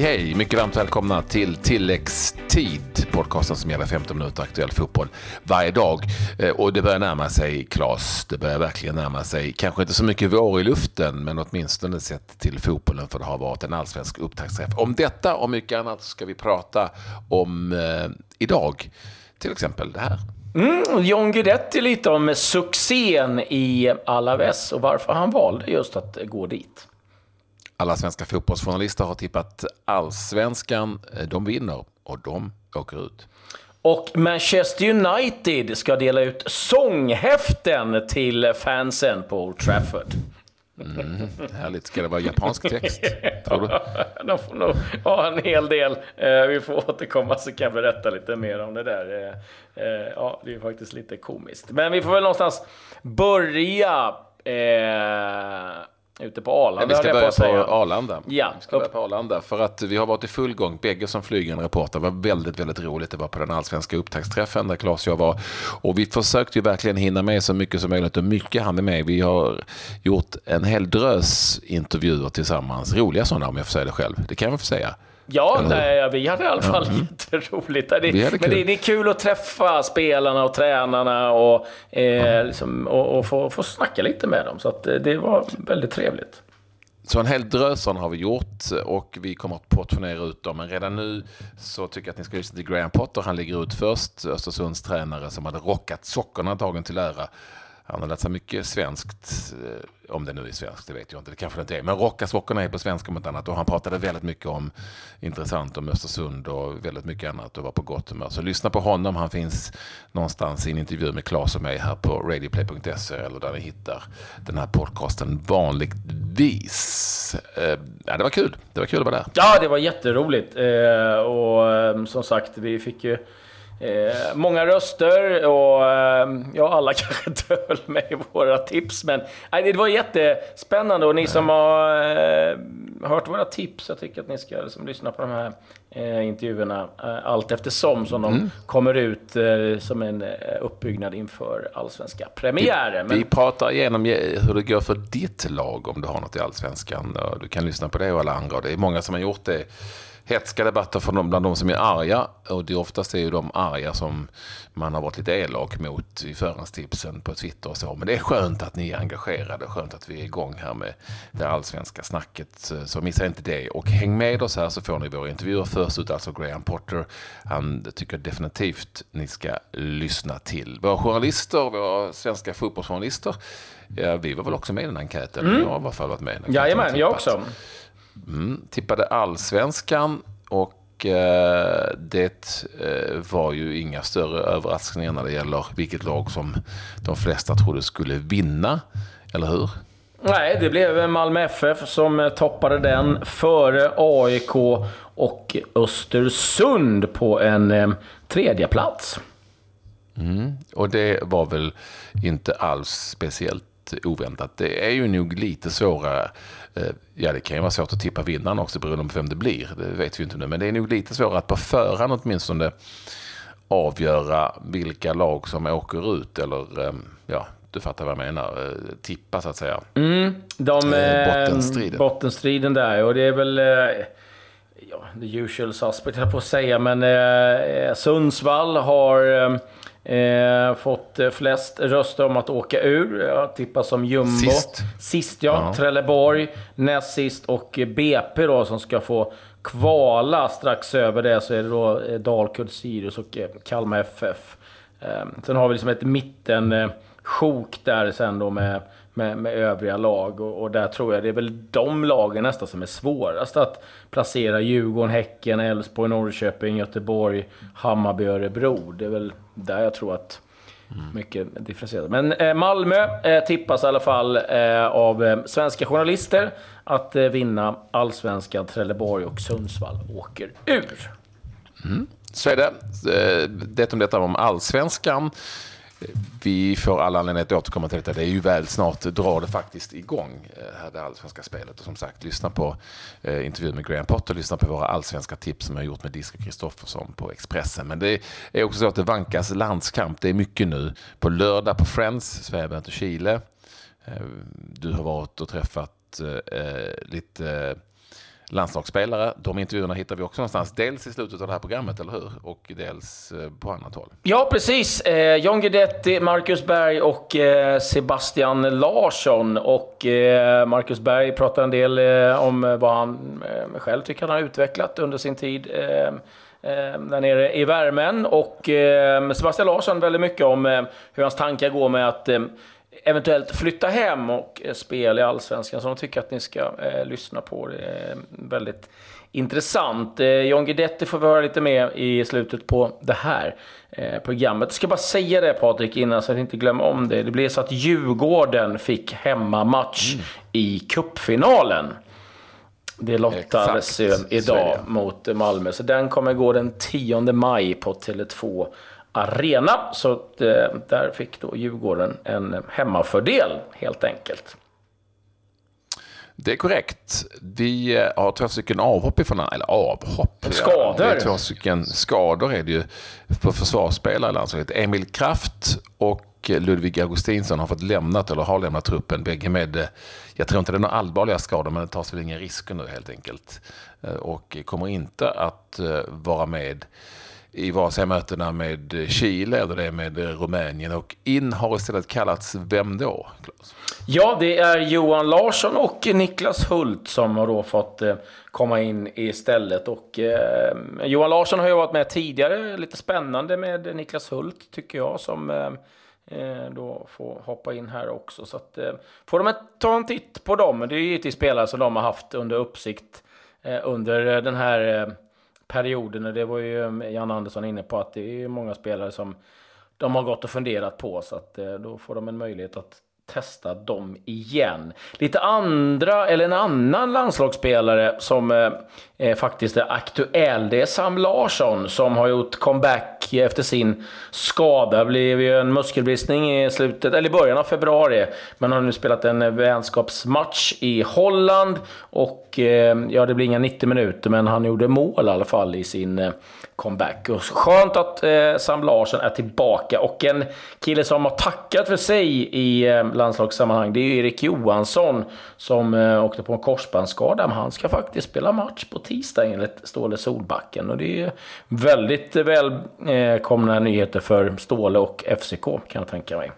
Hej hej! Mycket varmt välkomna till Tilläggstid, podcasten som gäller 15 minuter aktuell fotboll varje dag. Eh, och det börjar närma sig, Klas, det börjar verkligen närma sig, kanske inte så mycket vår i luften, men åtminstone sett till fotbollen, för det har varit en allsvensk upptaktsträff. Om detta och mycket annat ska vi prata om eh, idag, till exempel det här. Mm, John Guidetti lite om succén i Alaves och varför han valde just att gå dit. Alla svenska fotbollsjournalister har tippat allsvenskan. De vinner och de åker ut. Och Manchester United ska dela ut sånghäften till fansen på Old Trafford. Mm, härligt. Ska det vara japansk text? Tror du? De får nog ha en hel del. Eh, vi får återkomma så kan jag berätta lite mer om det där. Eh, eh, ja, det är faktiskt lite komiskt. Men vi får väl någonstans börja Ute på Arlanda. vi ska börja på, på Arlanda. Ja. Vi ska börja på Arlanda. För att vi har varit i full gång. Bägge som flygande reporter var väldigt, väldigt roligt. Det var på den allsvenska upptaktsträffen där Claes och jag var. Och vi försökte ju verkligen hinna med så mycket som möjligt och mycket hann vi med. Vi har gjort en hel drös intervjuer tillsammans. Roliga sådana om jag får säga det själv. Det kan jag få säga. Ja, nej, vi hade i alla fall mm. jätteroligt. Det, men det, det, är kul att träffa spelarna och tränarna och, eh, mm. liksom, och, och få, få snacka lite med dem. Så att, eh, det var väldigt trevligt. Så en hel drös har vi gjort och vi kommer att portionera ut dem. Men redan nu så tycker jag att ni ska lyssna till Graham Potter. Han ligger ut först, Östersunds tränare som hade rockat sockorna dagen till ära. Han har lärt sig mycket svenskt, eh, om det nu är svenskt, det vet jag inte, det kanske det inte är. Men rockasockorna är på svenska om inte annat och han pratade väldigt mycket om intressant om Östersund och väldigt mycket annat och var på gott humör. Så lyssna på honom, han finns någonstans i en intervju med Claes och mig här på radioplay.se eller där ni hittar den här podcasten vanligtvis. Eh, ja, det var kul, det var kul att vara där. Ja, det var jätteroligt eh, och som sagt, vi fick ju Eh, många röster och eh, ja, alla kanske inte höll med i våra tips. Men nej, det var jättespännande och ni som har eh, hört våra tips, jag tycker att ni ska liksom, lyssna på de här eh, intervjuerna eh, allt eftersom som de mm. kommer ut eh, som en uppbyggnad inför allsvenska premiären. Vi, vi pratar igenom hur det går för ditt lag om du har något i allsvenskan. Du kan lyssna på det och alla andra. Det är många som har gjort det hetska debatter från de, bland de som är arga. Och det oftast är ju de arga som man har varit lite elak mot i förhandstipsen på Twitter och så. Men det är skönt att ni är engagerade. Skönt att vi är igång här med det allsvenska snacket. Så missa inte det. Och häng med oss här så får ni våra intervjuer. Först ut alltså Graham Potter. Han tycker definitivt ni ska lyssna till. Våra journalister, våra svenska fotbollsjournalister. Ja, vi var väl också med i den enkäten. Mm. Jag har i alla fall varit med Jajamän, jag också. Mm, tippade allsvenskan och eh, det eh, var ju inga större överraskningar när det gäller vilket lag som de flesta trodde skulle vinna, eller hur? Nej, det blev Malmö FF som eh, toppade den före AIK och Östersund på en eh, tredje plats. Mm, och det var väl inte alls speciellt oväntat. Det är ju nog lite svårare. Eh, ja, det kan ju vara svårt att tippa vinnaren också beroende på vem det blir. Det vet vi inte nu. Men det är nog lite svårare att på förhand åtminstone avgöra vilka lag som åker ut. Eller ehm, ja, du fattar vad jag menar. Eh, tippa så att säga. Mm, de, eh, bottenstriden. Bottenstriden där. Och det är väl... Ja, the usual suspect jag på att säga. Men eh, Sundsvall har Eh, fått eh, flest röster om att åka ur. Jag tippar som jumbo. Sist. Sist ja. ja. Trelleborg. Näst sist och BP då som ska få kvala strax över det så är det då eh, Dalkurd, Sirius och eh, Kalmar FF. Eh, sen har vi liksom ett mitten sjok där sen då med med, med övriga lag. Och, och, där tror jag det är väl de lagen nästan som är svårast att placera. Djurgården, Häcken, Elfsborg, Norrköping, Göteborg, Hammarby, Örebro. Det är väl där jag tror att Mycket differentierat. Men eh, Malmö eh, tippas i alla fall eh, av eh, svenska journalister att eh, vinna allsvenskan. Trelleborg och Sundsvall åker ur. Mm. Så är det. Eh, det om detta om allsvenskan. Vi får alla anledning att återkomma till detta. Det är ju väl snart drar det faktiskt igång, eh, här det allsvenska spelet. Och som sagt, lyssna på eh, intervjun med Graham Potter, lyssna på våra allsvenska tips som jag har gjort med Disco Kristoffersson på Expressen. Men det är också så att det vankas landskamp. Det är mycket nu. På lördag på Friends, Sverige möter Chile. Eh, du har varit och träffat eh, eh lite eh, landslagsspelare. De intervjuerna hittar vi också någonstans, dels i slutet av det här programmet, eller hur? Och dels eh, på annat håll. Ja, precis. Eh, John Guidetti, Marcus Berg och eh, Sebastian Larsson. Och eh, Marcus Berg pratar en del eh, om vad han eh, själv tycker han har utvecklat under sin tid eh, eh, där nere i värmen. Och Sebastian Larsson väldigt mycket om hur hans tankar går med att eventuellt flytta hem och eh, spela i Allsvenskan. Så de tycker att ni ska eh, lyssna på. Det är väldigt intressant. Eh, John Guidetti får vi höra lite mer i slutet på det här eh, programmet. Jag ska bara säga det Patrik innan så att jag inte glömmer om det. Det blev så att Djurgården fick hemmamatch mm. i kuppfinalen. Det lottades idag mot Malmö, så den kommer gå den 10 maj på Tele2 Arena. Så eh, där fick då Djurgården en hemmafördel helt enkelt. Det är korrekt. Vi eh, har två stycken avhopp ifrån, eller avhopp. Skador. Det är två stycken skador är det ju på försvarsspelare i landslaget. Emil Kraft och Ludvig Augustinsson har fått lämnat eller har lämnat truppen. Bägge med, eh, jag tror inte det är några allvarliga skador men det tas väl inga risker nu helt enkelt. Och kommer inte att vara med i vare sig mötena med eh, Chile eller det med eh, Rumänien. Och in har istället kallats vem då, Claes? Ja, det är Johan Larsson och Niklas Hult som har då fått eh, komma in istället. Och, eh, Johan Larsson har ju varit med tidigare, lite spännande med Niklas Hult tycker jag, som eh, då får hoppa in här också. Så att, eh, får de ta en titt på dem. Det är ju givetvis spelare som de har haft under uppsikt eh, under den här perioden. Och det var ju um, Jan Andersson inne på att det är många spelare som de har gått och funderat på. Så att eh, då får de en möjlighet att testa dem igen. Lite andra, eller en annan landslagsspelare som eh, faktiskt är aktuell, det är Sam Larsson som har gjort comeback efter sin skada. Det blev ju en muskelbristning i slutet, eller i början av februari. Men har nu spelat en vänskapsmatch i Holland och eh, ja, det blir inga 90 minuter, men han gjorde mål i alla fall i sin eh, comeback. Och skönt att eh, Sam Larsson är tillbaka och en kille som har tackat för sig i eh, landslagssammanhang, det är ju Erik Johansson som eh, åkte på en korsbandsskada. Men han ska faktiskt spela match på tisdag enligt Ståle Solbacken. Och det är väldigt väl välkomna nyheter för Ståle och FCK kan jag tänka mig.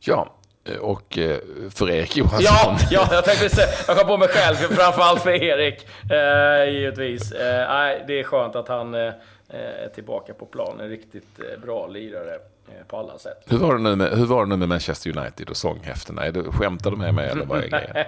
Ja, och eh, för Erik Johansson. Ja, ja jag tänkte säga, jag kom på mig själv, framförallt för Erik. Eh, givetvis. Eh, det är skönt att han eh, är tillbaka på planen. Riktigt eh, bra lirare. Eh, på alla sätt. Hur var det nu med, hur var det nu med Manchester United och sånghäftena? Är skämtar du med mig eller vad är grejen?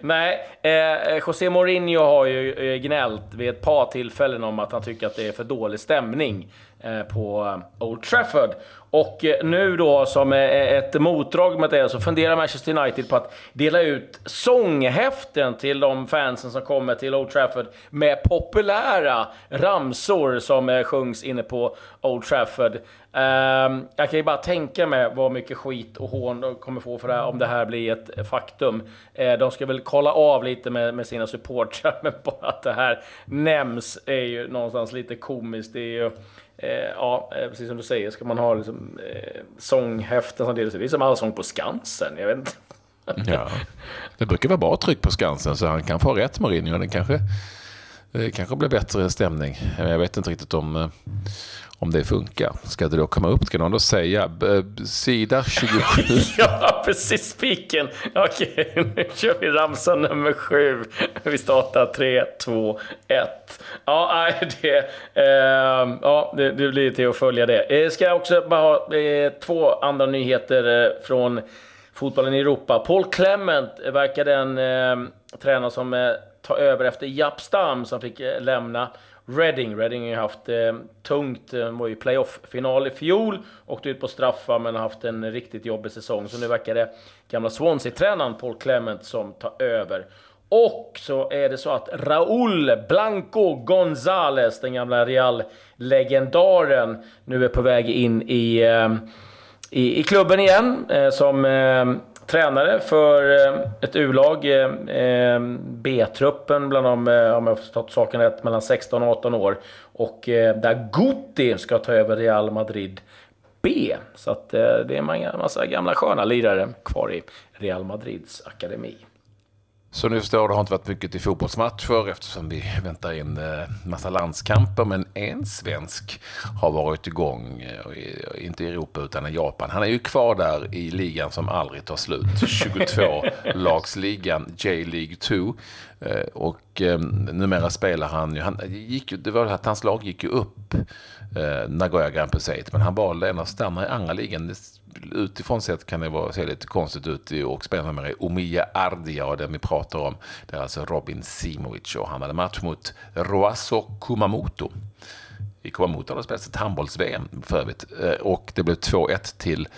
Nej, eh, José Mourinho har ju eh, gnällt vid ett par tillfällen om att han tycker att det är för dålig stämning eh, på Old Trafford. Och nu då som ett motdrag med det så funderar Manchester United på att dela ut sånghäften till de fansen som kommer till Old Trafford med populära ramsor som sjungs inne på Old Trafford. Ehm, jag kan ju bara tänka mig vad mycket skit och hån de kommer få för det här, om det här blir ett faktum. Eh, de ska väl kolla av lite med, med sina supportrar, men bara att det här nämns är ju någonstans lite komiskt. Det är ju, eh, ja, eh, precis som du säger, ska man ha liksom, sånghäften som delas ut. Det är som Allsång på Skansen, jag vet inte. ja, det brukar vara bra tryck på Skansen, så han kan få rätt Mourinho. Den kanske, Eh, det kanske blir bättre stämning. Jag vet inte riktigt om eh, om det funkar. Ska det då komma upp? Ska någon då säga eh, sida 27? ja, precis. Spiken. Okej, nu kör vi ramsan nummer sju. Vi startar 3, 2, 1. Ja, det, eh, ja, det, det blir till att följa det. Jag eh, ska också bara ha eh, två andra nyheter från fotbollen i Europa. Paul Clement verkar den eh, tränare som ta över efter Japp Stam som fick eh, lämna Reading. Reading har ju haft eh, tungt, eh, var ju playoff-final i fjol, åkte ut på straffar men har haft en riktigt jobbig säsong. Så nu verkar det gamla Swansea-tränaren Paul Clement som tar över. Och så är det så att Raúl Blanco González, den gamla Real-legendaren, nu är på väg in i, eh, i, i klubben igen. Som tränare för eh, ett U-lag, eh, eh, B-truppen bland de, om jag förstått saken rätt, mellan 16 och 18 år. Och där Guti ska ta över Real Madrid B. Så att det är en massa gamla sköna lirare kvar i Real Madrids akademi. Så nu förstår det har inte varit mycket till fotbollsmatcher eftersom vi väntar in eh, massa landskamper. Men en svensk har varit igång, eh, inte i Europa utan i Japan. Han är ju kvar där i ligan som aldrig tar slut. 22-lagsligan J-League 2. Eh, och numera spelar han ju, han gick, det var att hans lag gick ju upp Nagoya Grand Prix 8, men han valde en att stanna i andra ligan utifrån sett kan det vara, se lite konstigt ut och spännande med Omiya Ardia och den vi pratar om. Det är alltså Robin Simovic och han hade match mot Roasso Kumamoto. I Kumamoto har de spelats ett handbolls-VM för övrigt. Eh, och det blev 2-1 till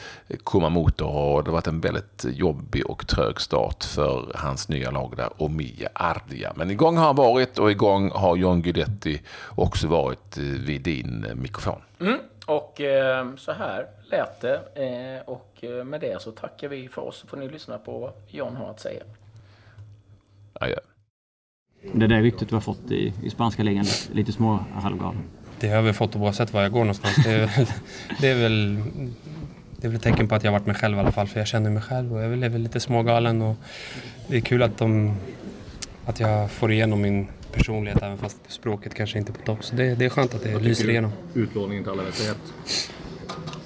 Kumamoto och det har varit en väldigt jobbig och trög start för hans nya lag där, Omiya Ardia. Men igång har han varit och igång har John Guidetti också varit eh, vid din mikrofon. Mm. Och eh, så här lät det. Eh, och eh, med det så tackar vi för oss. Så får ni lyssna på vad John har att säga. Adjö. Det där ryktet du har fått i, i spanska ligan, lite små halvgalen. Det har vi fått oavsett var jag går någonstans. Det är, väl, det är väl det är väl ett tecken på att jag har varit mig själv i alla fall, för jag känner mig själv och jag är väl lite smågalen. Och det är kul att, de, att jag får igenom min personlighet även fast språket kanske inte är på topp. Så det, det är skönt att det lyser igenom. Utlåningen till alla rätt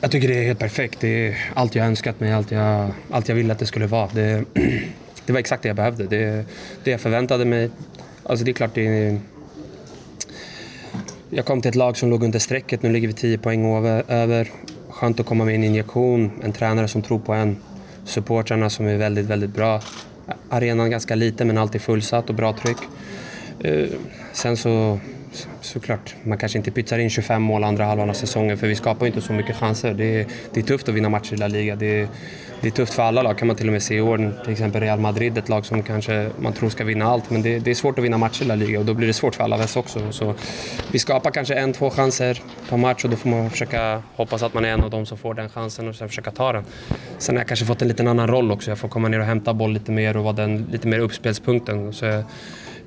Jag tycker det är helt perfekt. Det är allt jag önskat mig, allt jag, allt jag ville att det skulle vara. Det, det var exakt det jag behövde. Det, det jag förväntade mig. Alltså det är klart, det jag kom till ett lag som låg under strecket. Nu ligger vi 10 poäng över. Skönt att komma med en injektion, en tränare som tror på en, supportrarna som är väldigt, väldigt bra. Arenan ganska liten men alltid fullsatt och bra tryck. Eh, sen så, såklart, man kanske inte pytsar in 25 mål andra halvan av säsongen för vi skapar ju inte så mycket chanser. Det är, det är tufft att vinna matcher i La Liga. Det är, det är tufft för alla lag kan man till och med se i år. Till exempel Real Madrid, ett lag som kanske man tror ska vinna allt. Men det, det är svårt att vinna matcher i La Liga och då blir det svårt för alla väst också. Så vi skapar kanske en, två chanser per match och då får man försöka hoppas att man är en av dem som får den chansen och sen försöka ta den. Sen har jag kanske fått en liten annan roll också. Jag får komma ner och hämta boll lite mer och vara den lite mer uppspelspunkten. Så jag,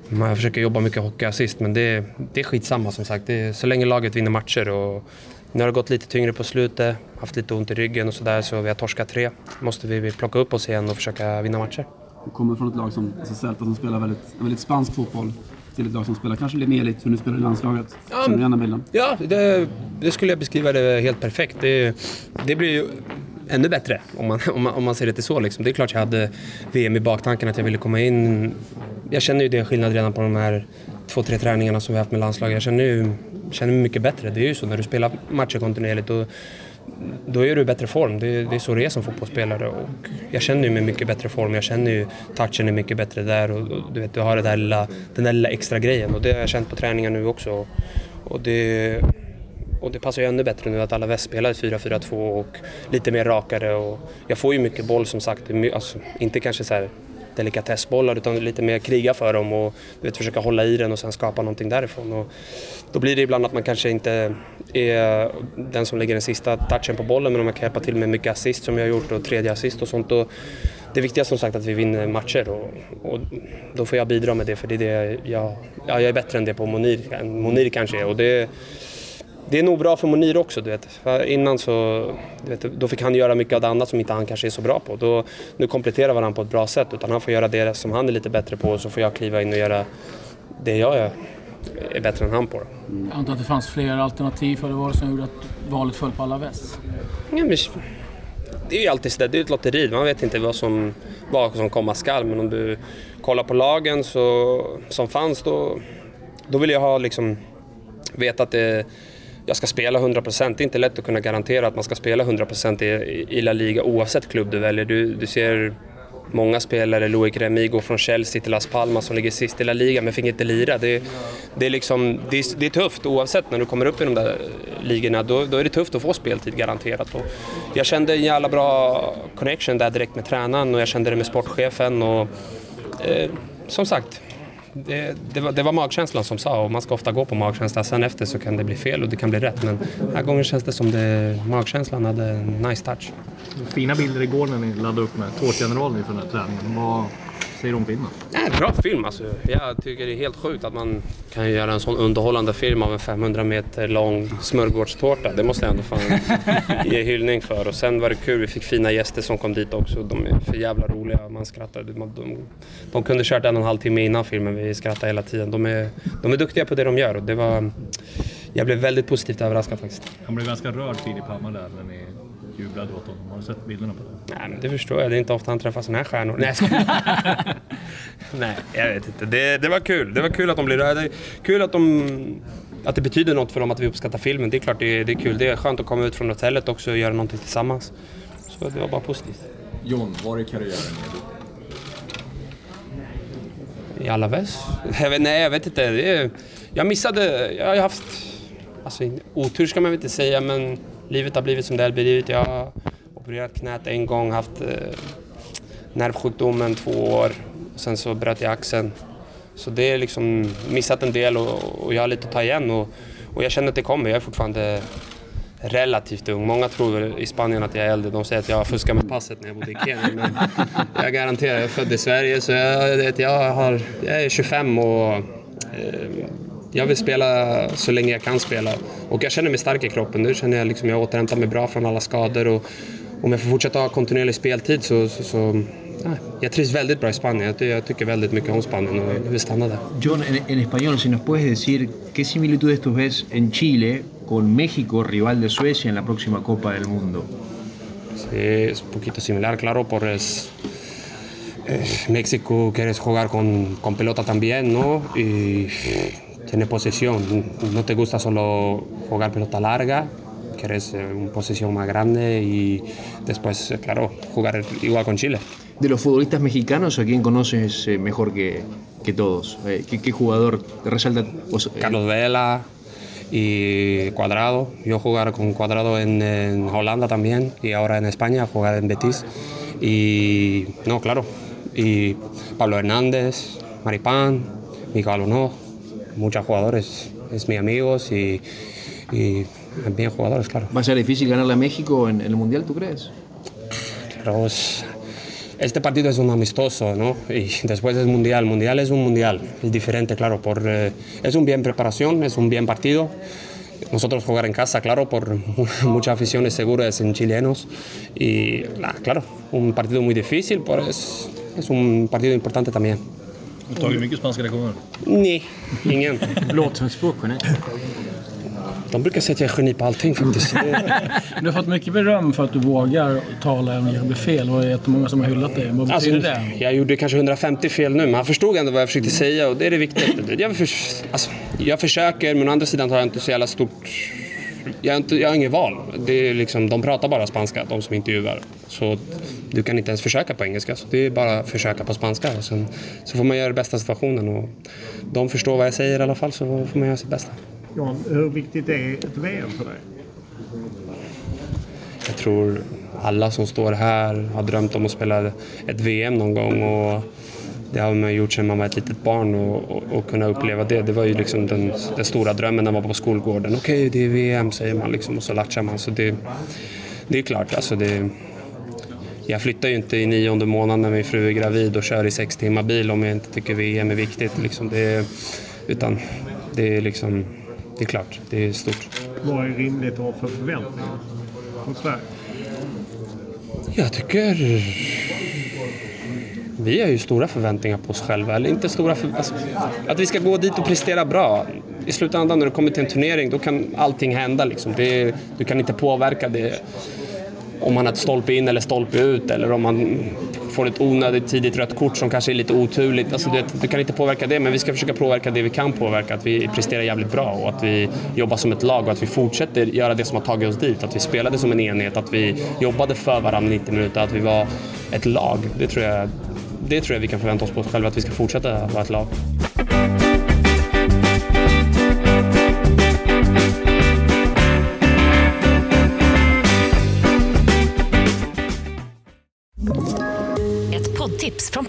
man försöker jobba mycket hockeyassist men det, det är skitsamma som sagt. Det är, så länge laget vinner matcher och nu har det gått lite tyngre på slutet, haft lite ont i ryggen och sådär så vi har torskat tre. måste vi plocka upp oss igen och försöka vinna matcher. Du kommer från ett lag som alltså Celta som spelar väldigt, väldigt spansk fotboll till ett lag som spelar kanske lite mer likt hur ni spelar i landslaget. Ja, Känner du igen den bilden? Ja, det, det, skulle jag beskriva det helt perfekt. Det, det blir ju ännu bättre om man, om man, om man ser det till så. Liksom. Det är klart jag hade VM i baktanken att jag ville komma in. Jag känner ju det skillnad redan på de här två, tre träningarna som vi haft med landslaget. Jag känner, ju, känner mig mycket bättre. Det är ju så när du spelar matcher kontinuerligt. Då, då är du i bättre form. Det, det är så det är som fotbollsspelare. Och jag känner ju mig i mycket bättre form. Jag känner ju touchen är mycket bättre där. Och, och du vet, du har det där lilla, den där lilla extra grejen. Och det har jag känt på träningen nu också. Och det, och det passar ju ännu bättre nu att alla västspelare är 4-4-2 och lite mer rakare. Och jag får ju mycket boll som sagt, alltså, inte kanske så här delikatessbollar utan lite mer kriga för dem och du vet, försöka hålla i den och sen skapa någonting därifrån. Och då blir det ibland att man kanske inte är den som lägger den sista touchen på bollen men om man kan hjälpa till med mycket assist som jag har gjort och tredje assist och sånt. Och det viktiga som sagt att vi vinner matcher och, och, då får jag bidra med det för det är det jag, ja, jag är bättre än det på Monir, än Monir kanske är. Och det, det är nog bra för Monir också. Du vet. Innan så du vet, då fick han göra mycket av det andra som inte han kanske är så bra på. Då, nu kompletterar varandra på ett bra sätt. Utan han får göra det som han är lite bättre på och så får jag kliva in och göra det jag är, är bättre än han på. Jag antar att det fanns fler alternativ för det var som gjorde att valet föll på Alaves? Ja, men, det är ju alltid sådär, det är ett lotteri. Man vet inte vad som, vad som komma skall. Men om du kollar på lagen så, som fanns då, då vill jag ha liksom, veta att det jag ska spela 100%. Det är inte lätt att kunna garantera att man ska spela 100% i, i La Liga oavsett klubb du väljer. Du, du ser många spelare, Loic Remy går från Chelsea till Las Palmas som ligger sist i La Liga men fick inte lira. Det, det, är, liksom, det, är, det är tufft oavsett när du kommer upp i de där ligorna. Då, då är det tufft att få speltid garanterat. Och jag kände en jävla bra connection där direkt med tränaren och jag kände det med sportchefen. Och, eh, som sagt, det, det, var, det var magkänslan som sa och man ska ofta gå på magkänslan. Sen efter så kan det bli fel och det kan bli rätt. Men den här gången känns det som det, magkänslan hade en nice touch. Fina bilder igår när ni laddade upp med tårtgeneralen inför den här träningen. Vad, säger du om filmen? Ja, bra film alltså. Jag tycker det är helt sjukt att man kan göra en sån underhållande film av en 500 meter lång smörgårdstårta. Det måste jag ändå fan ge hyllning för. Och sen var det kul, vi fick fina gäster som kom dit också. De är för jävla roliga, man skrattade. De, de, de kunde kört en och en halv timme innan filmen, vi skrattade hela tiden. De är, de är duktiga på det de gör och det var... Jag blev väldigt positivt överraskad faktiskt. Han blev ganska rörd Filip Hammar där när ni jublade åt honom. Har du sett bilderna på det? Nej, men det förstår jag. Det är inte ofta han träffar såna här stjärnor. Nej, jag. Nej, jag vet inte. Det, det var kul. Det var kul att de blir rörda. Kul att de... Att det betyder något för dem att vi uppskattar filmen. Det är klart det är, det är kul. Det är skönt att komma ut från hotellet också och göra någonting tillsammans. Så det var bara positivt. John, var karriären är du? I Alaves? Nej, jag vet inte. Det är, jag missade... Jag har haft... Alltså, otur ska man väl inte säga, men livet har blivit som det har blivit. Jag har opererat knät en gång, haft eh, nervsjukdomen två år. Sen så bröt jag axeln. Så det är liksom missat en del och, och jag har lite att ta igen. Och, och jag känner att det kommer. Jag är fortfarande relativt ung. Många tror i Spanien att jag är äldre. De säger att jag fuskar med passet när jag bodde i Kenya. Men jag garanterar, jag är född i Sverige så jag, jag, har, jag är 25 och eh, jag vill spela så länge jag kan spela. Och jag känner mig stark i kroppen. Nu känner jag liksom jag återhämtar mig bra från alla skador. Och om jag får fortsätta ha kontinuerlig speltid så, så, så ja, jag trivs väldigt bra i Spanien. Jag, ty- jag tycker väldigt mycket om Spanien och vill stanna där. John, en, en español, si nos puedes decir qué similitudes tú ves en Chile con México, rival de Suecia en la próxima Copa del Mundo. Sí, es un poquito similar, claro, por es, eh, México quieres jugar con, con pelota también, ¿no? Y tiene posesión. No te gusta solo jugar pelota larga, quieres eh, una posesión más grande y después, eh, claro, jugar igual con Chile. De los futbolistas mexicanos, ¿a quién conoces eh, mejor que, que todos? ¿qué, qué jugador te resalta? vos, Carlos Vela y Cuadrado. Yo jugar con Cuadrado en, en Holanda también y ahora en España, jugar en Betis. Y no, claro. Y Pablo Hernández, Maripán, Miguel Ono, muchos jugadores. Es mi amigos y, y bien jugadores, claro. ¿Va a ser difícil ganarle a México en, en el Mundial, tú crees? Es- este partido es un amistoso, ¿no? Y después es mundial. Mundial es un mundial. Es diferente, claro. Por, eh, es un bien preparación, es un bien partido. Nosotros jugar en casa, claro, por mu- muchas aficiones seguras en chilenos. Y, nah, claro, un partido muy difícil, pero es, es un partido importante también. Har du tagit mycket spanska lektioner? Nej, ingen. Låter som språkgeni. De brukar säga att jag är geni på allting faktiskt. Du har fått mycket beröm för att du vågar tala om det blir fel och det är jättemånga som har hyllat dig. Vad Alltså, det? jag gjorde kanske 150 fel nu, men han förstod ändå vad jag försökte säga och det är det viktigaste. Jag, för, alltså, jag försöker, men å andra sidan har jag inte så jävla stort... Jag har, inte, jag har inget val. Det är liksom, de pratar bara spanska, de som intervjuar. Så du kan inte ens försöka på engelska. Så det är bara att försöka på spanska. Och sen, så får man göra det bästa situationen. Och de förstår vad jag säger i alla fall, så får man göra sitt bästa. John, hur viktigt är ett VM för dig? Jag tror alla som står här har drömt om att spela ett VM någon gång. Och det har man gjort sedan man var ett litet barn och, och, och kunna uppleva det. Det var ju liksom den, den stora drömmen när man var på skolgården. Okej, det är VM säger man liksom och så latchar man. Så det, det är klart, alltså det, jag flyttar ju inte i nionde månaden när min fru är gravid och kör i sex timmar bil om jag inte tycker VM är viktigt. Liksom det, utan det är liksom, det är klart, det är stort. Vad är rimligt att ha för förväntningar på Sverige? Jag tycker... Vi har ju stora förväntningar på oss själva. Eller inte stora för... alltså, att vi ska gå dit och prestera bra. I slutändan när det kommer till en turnering då kan allting hända. Liksom. Det, du kan inte påverka det om man har ett stolpe in eller stolpe ut eller om man får ett onödigt tidigt rött kort som kanske är lite oturligt. Alltså, du, vet, du kan inte påverka det men vi ska försöka påverka det vi kan påverka. Att vi presterar jävligt bra och att vi jobbar som ett lag och att vi fortsätter göra det som har tagit oss dit. Att vi spelade som en enhet, att vi jobbade för varandra 90 minuter, att vi var ett lag. Det tror jag, det tror jag vi kan förvänta oss på oss själva, att vi ska fortsätta vara ett lag.